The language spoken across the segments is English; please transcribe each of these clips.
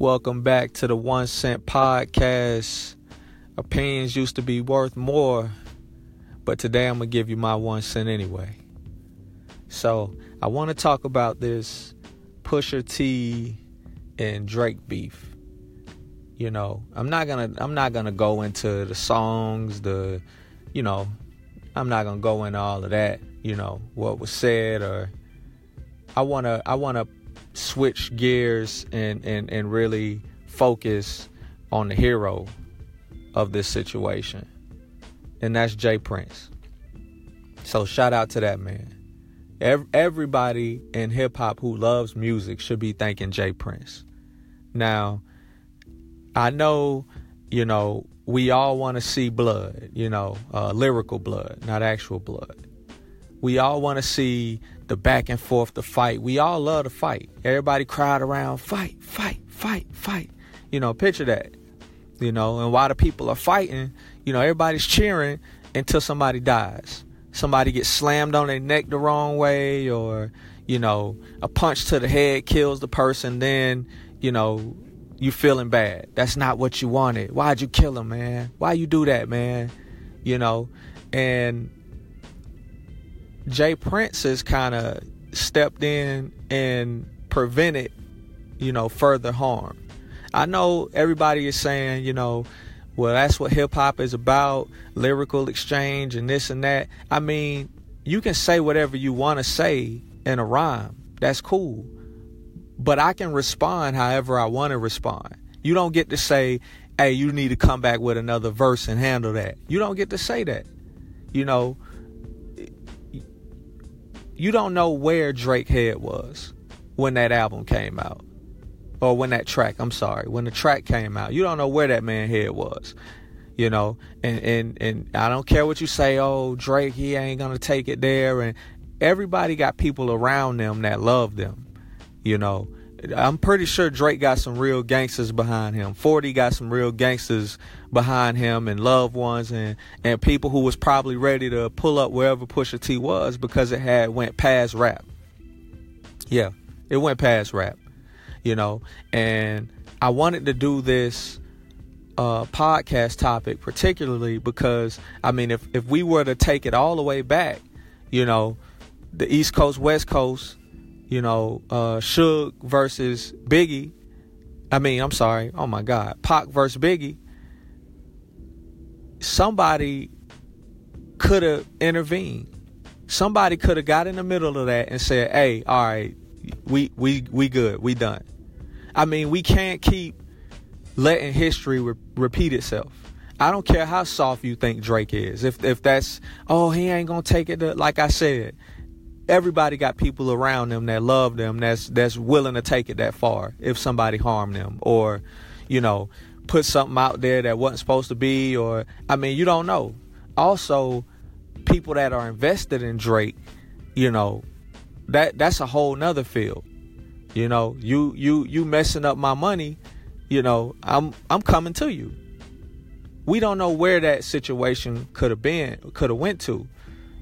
Welcome back to the One Cent Podcast. Opinions used to be worth more, but today I'm going to give you my one cent anyway. So, I want to talk about this Pusha T and Drake beef. You know, I'm not going to I'm not going to go into the songs, the you know, I'm not going to go into all of that, you know, what was said or I want to I want to switch gears and, and, and really focus on the hero of this situation. And that's J. Prince. So shout out to that man. Everybody in hip hop who loves music should be thanking J. Prince. Now, I know, you know, we all want to see blood, you know, uh, lyrical blood, not actual blood. We all want to see the back and forth, the fight. We all love to fight. Everybody crowd around, fight, fight, fight, fight. You know, picture that. You know, and while the people are fighting, you know, everybody's cheering until somebody dies. Somebody gets slammed on their neck the wrong way, or, you know, a punch to the head kills the person, then, you know, you feeling bad. That's not what you wanted. Why'd you kill him, man? Why you do that, man? You know, and J. Prince has kind of stepped in and prevented, you know, further harm. I know everybody is saying, you know, well, that's what hip hop is about lyrical exchange and this and that. I mean, you can say whatever you want to say in a rhyme. That's cool. But I can respond however I want to respond. You don't get to say, hey, you need to come back with another verse and handle that. You don't get to say that. You know, you don't know where Drake head was when that album came out. Or when that track, I'm sorry, when the track came out. You don't know where that man head was. You know, and, and and I don't care what you say, oh, Drake, he ain't gonna take it there and everybody got people around them that love them. You know, I'm pretty sure Drake got some real gangsters behind him. 40 got some real gangsters behind him and loved ones and, and people who was probably ready to pull up wherever Pusha T was because it had went past rap. Yeah, it went past rap, you know. And I wanted to do this uh, podcast topic particularly because I mean, if if we were to take it all the way back, you know, the East Coast, West Coast, you know, uh, Suge versus Biggie. I mean, I'm sorry. Oh my God, Pac versus Biggie. Somebody could have intervened. Somebody could have got in the middle of that and said, "Hey, all right, we we we good. We done." I mean, we can't keep letting history re- repeat itself. I don't care how soft you think Drake is. If if that's oh he ain't gonna take it. To, like I said, everybody got people around them that love them that's that's willing to take it that far if somebody harmed them or you know put something out there that wasn't supposed to be or I mean you don't know. Also people that are invested in Drake you know that that's a whole nother field. You know you you you messing up my money you know I'm I'm coming to you. We don't know where that situation could have been could have went to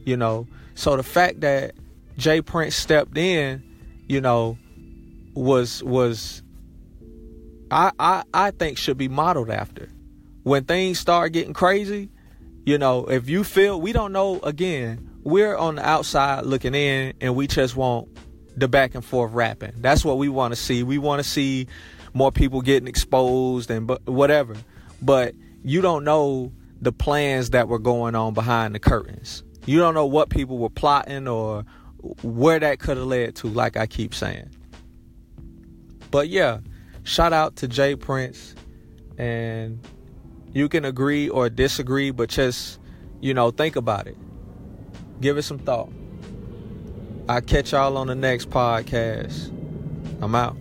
you know. So the fact that J. Prince stepped in, you know, was was I, I I think should be modeled after. When things start getting crazy, you know, if you feel we don't know again, we're on the outside looking in and we just want the back and forth rapping. That's what we want to see. We want to see more people getting exposed and but whatever. But you don't know the plans that were going on behind the curtains. You don't know what people were plotting or where that could have led to, like I keep saying. But yeah, shout out to J. Prince. And you can agree or disagree, but just, you know, think about it. Give it some thought. I'll catch y'all on the next podcast. I'm out.